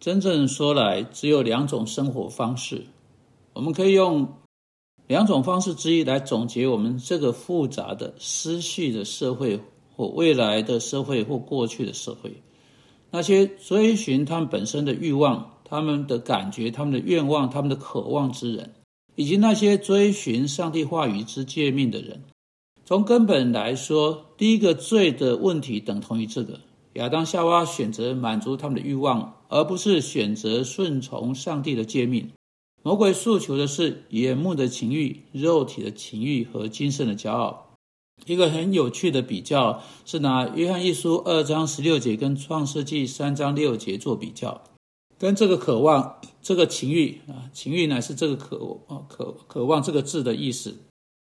真正说来，只有两种生活方式。我们可以用两种方式之一来总结我们这个复杂的失序的社会，或未来的社会，或过去的社会。那些追寻他们本身的欲望、他们的感觉、他们的愿望、他们的渴望之人，以及那些追寻上帝话语之诫命的人，从根本来说，第一个罪的问题等同于这个。亚当夏娃选择满足他们的欲望，而不是选择顺从上帝的诫命。魔鬼诉求的是眼目的情欲、肉体的情欲和精神的骄傲。一个很有趣的比较是拿约翰一书二章十六节跟创世纪三章六节做比较，跟这个渴望、这个情欲啊，情欲乃是这个渴啊渴渴望这个字的意思，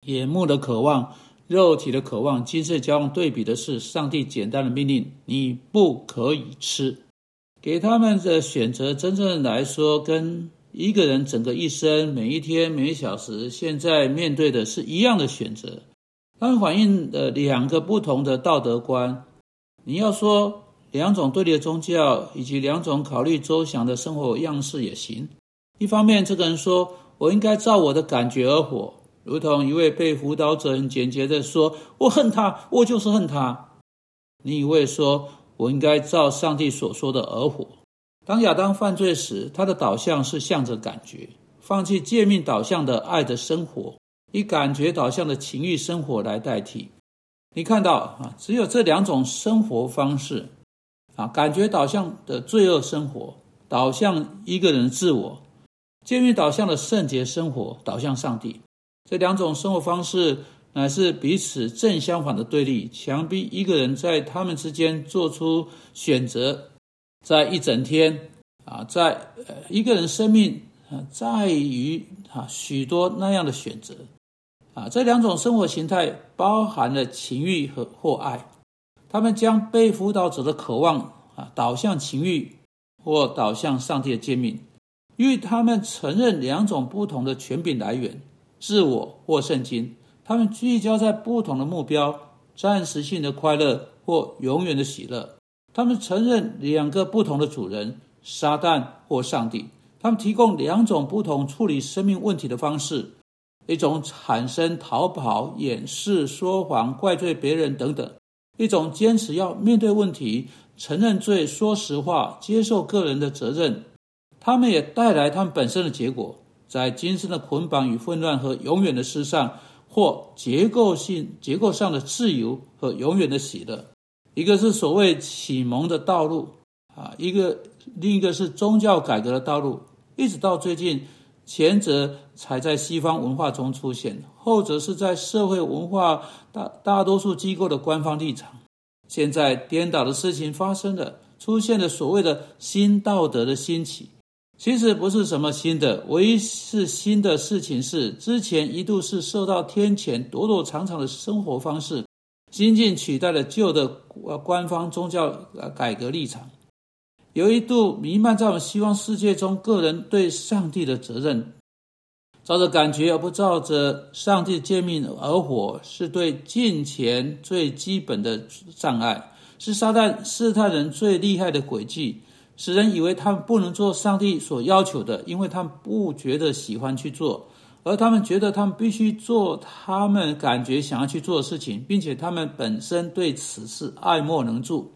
眼目的渴望。肉体的渴望、精神交往对比的是上帝简单的命令：你不可以吃。给他们的选择，真正来说，跟一个人整个一生、每一天、每一小时，现在面对的是一样的选择。他们反映的两个不同的道德观。你要说两种对立的宗教，以及两种考虑周详的生活样式也行。一方面，这个人说：“我应该照我的感觉而活。”如同一位被辅导者很简洁的说：“我恨他，我就是恨他。”另一位说：“我应该照上帝所说的而活。”当亚当犯罪时，他的导向是向着感觉，放弃诫命导向的爱的生活，以感觉导向的情欲生活来代替。你看到啊，只有这两种生活方式啊，感觉导向的罪恶生活，导向一个人自我；诫命导向的圣洁生活，导向上帝。这两种生活方式乃是彼此正相反的对立，强逼一个人在他们之间做出选择。在一整天啊，在呃一个人生命啊，在于啊许多那样的选择啊，这两种生活形态包含了情欲和或爱。他们将被辅导者的渴望啊导向情欲，或导向上帝的诫命，因为他们承认两种不同的权柄来源。自我或圣经，他们聚焦在不同的目标：暂时性的快乐或永远的喜乐。他们承认两个不同的主人：撒旦或上帝。他们提供两种不同处理生命问题的方式：一种产生、逃跑、掩饰、说谎、怪罪别人等等；一种坚持要面对问题、承认罪、说实话、接受个人的责任。他们也带来他们本身的结果。在今生的捆绑与混乱和永远的失上，或结构性结构上的自由和永远的喜乐，一个是所谓启蒙的道路啊，一个另一个是宗教改革的道路。一直到最近，前者才在西方文化中出现，后者是在社会文化大大多数机构的官方立场。现在颠倒的事情发生了，出现了所谓的新道德的兴起。其实不是什么新的，唯一是新的事情是，之前一度是受到天谴、躲躲藏藏的生活方式，新近取代了旧的呃官方宗教改革立场。有一度弥漫在我们希望世界中个人对上帝的责任，照着感觉而不照着上帝诫命而活，是对金钱最基本的障碍，是撒旦试探人最厉害的诡计。使人以为他们不能做上帝所要求的，因为他们不觉得喜欢去做，而他们觉得他们必须做他们感觉想要去做的事情，并且他们本身对此事爱莫能助。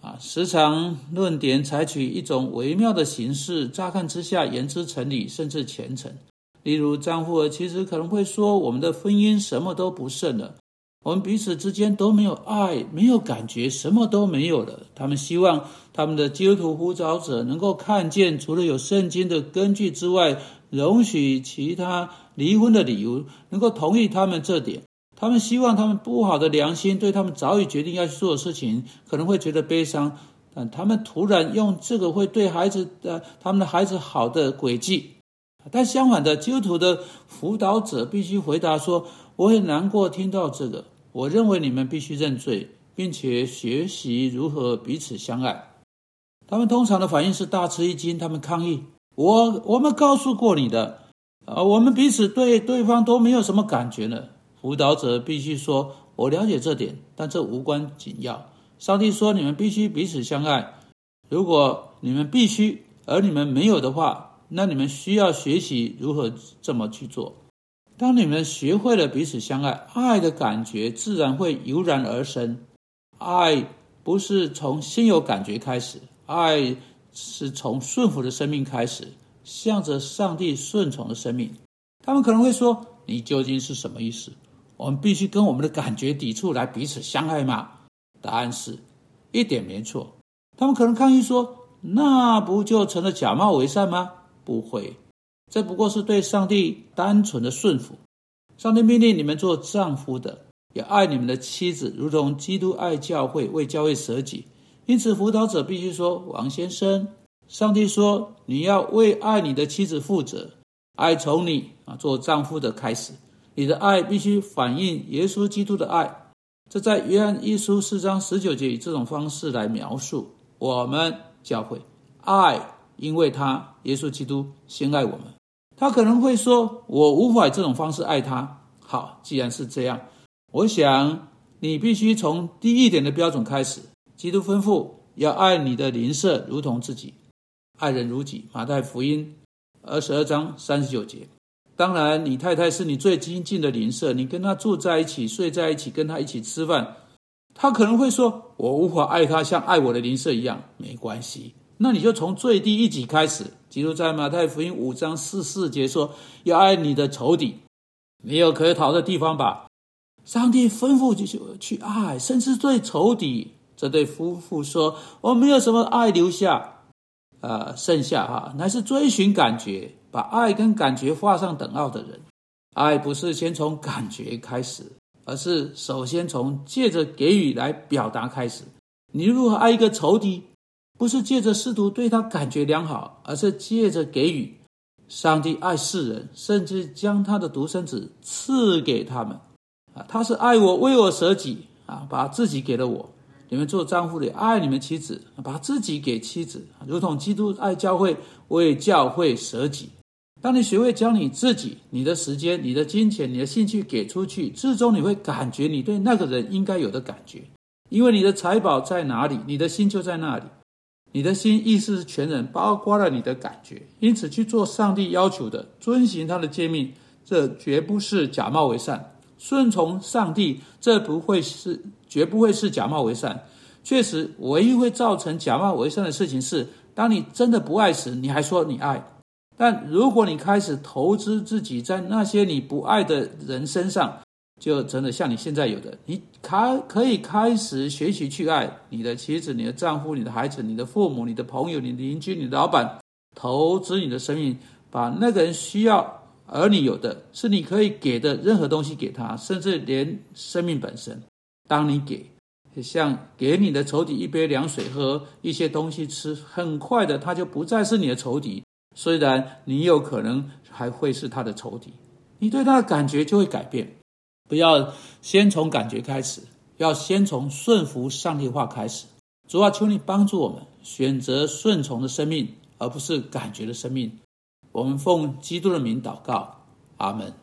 啊，时常论点采取一种微妙的形式，乍看之下言之成理，甚至虔诚。例如，丈夫和妻子可能会说：“我们的婚姻什么都不剩了。”我们彼此之间都没有爱，没有感觉，什么都没有了。他们希望他们的基督徒呼召者能够看见，除了有圣经的根据之外，容许其他离婚的理由，能够同意他们这点。他们希望他们不好的良心对他们早已决定要去做的事情，可能会觉得悲伤。但他们突然用这个会对孩子的他们的孩子好的轨迹，但相反的，基督徒的辅导者必须回答说：“我很难过听到这个。”我认为你们必须认罪，并且学习如何彼此相爱。他们通常的反应是大吃一惊，他们抗议：“我我们告诉过你的，啊，我们彼此对对方都没有什么感觉了。”辅导者必须说：“我了解这点，但这无关紧要。上帝说你们必须彼此相爱。如果你们必须，而你们没有的话，那你们需要学习如何这么去做。当你们学会了彼此相爱，爱的感觉自然会油然而生。爱不是从先有感觉开始，爱是从顺服的生命开始，向着上帝顺从的生命。他们可能会说：“你究竟是什么意思？我们必须跟我们的感觉抵触来彼此相爱吗？”答案是一点没错。他们可能抗议说：“那不就成了假冒为善吗？”不会。这不过是对上帝单纯的顺服。上帝命令你们做丈夫的，也爱你们的妻子，如同基督爱教会，为教会舍己。因此，辅导者必须说：“王先生，上帝说你要为爱你的妻子负责，爱从你啊做丈夫的开始。你的爱必须反映耶稣基督的爱。”这在约翰一书四章十九节以这种方式来描述我们教会爱，因为他耶稣基督先爱我们。他可能会说：“我无法以这种方式爱他。”好，既然是这样，我想你必须从低一点的标准开始。基督吩咐要爱你的邻舍如同自己，爱人如己。马太福音二十二章三十九节。当然，你太太是你最亲近的邻舍，你跟她住在一起，睡在一起，跟她一起吃饭，他可能会说：“我无法爱她像爱我的邻舍一样。”没关系。那你就从最低一级开始。基督在马太福音五章四四节说：“要爱你的仇敌，没有可逃的地方吧？”上帝吩咐就去爱，甚至对仇敌。这对夫妇说：“我没有什么爱留下，呃，剩下哈，乃是追寻感觉，把爱跟感觉画上等号的人。爱不是先从感觉开始，而是首先从借着给予来表达开始。你如何爱一个仇敌？”不是借着试图对他感觉良好，而是借着给予。上帝爱世人，甚至将他的独生子赐给他们。啊，他是爱我，为我舍己啊，把自己给了我。你们做丈夫的爱你们妻子，把自己给妻子，如同基督爱教会，为教会舍己。当你学会将你自己、你的时间、你的金钱、你的兴趣给出去，最终你会感觉你对那个人应该有的感觉，因为你的财宝在哪里，你的心就在那里。你的心意识是全人，包括了你的感觉，因此去做上帝要求的，遵循他的诫命，这绝不是假冒为善。顺从上帝，这不会是，绝不会是假冒为善。确实，唯一会造成假冒为善的事情是，当你真的不爱时，你还说你爱；但如果你开始投资自己在那些你不爱的人身上，就真的像你现在有的，你开可以开始学习去爱你的妻子、你的丈夫、你的孩子、你的父母、你的朋友、你的邻居、你的老板，投资你的生命，把那个人需要而你有的是你可以给的任何东西给他，甚至连生命本身。当你给，像给你的仇敌一杯凉水喝，一些东西吃，很快的他就不再是你的仇敌，虽然你有可能还会是他的仇敌，你对他的感觉就会改变。不要先从感觉开始，要先从顺服上帝话开始。主啊，求你帮助我们选择顺从的生命，而不是感觉的生命。我们奉基督的名祷告，阿门。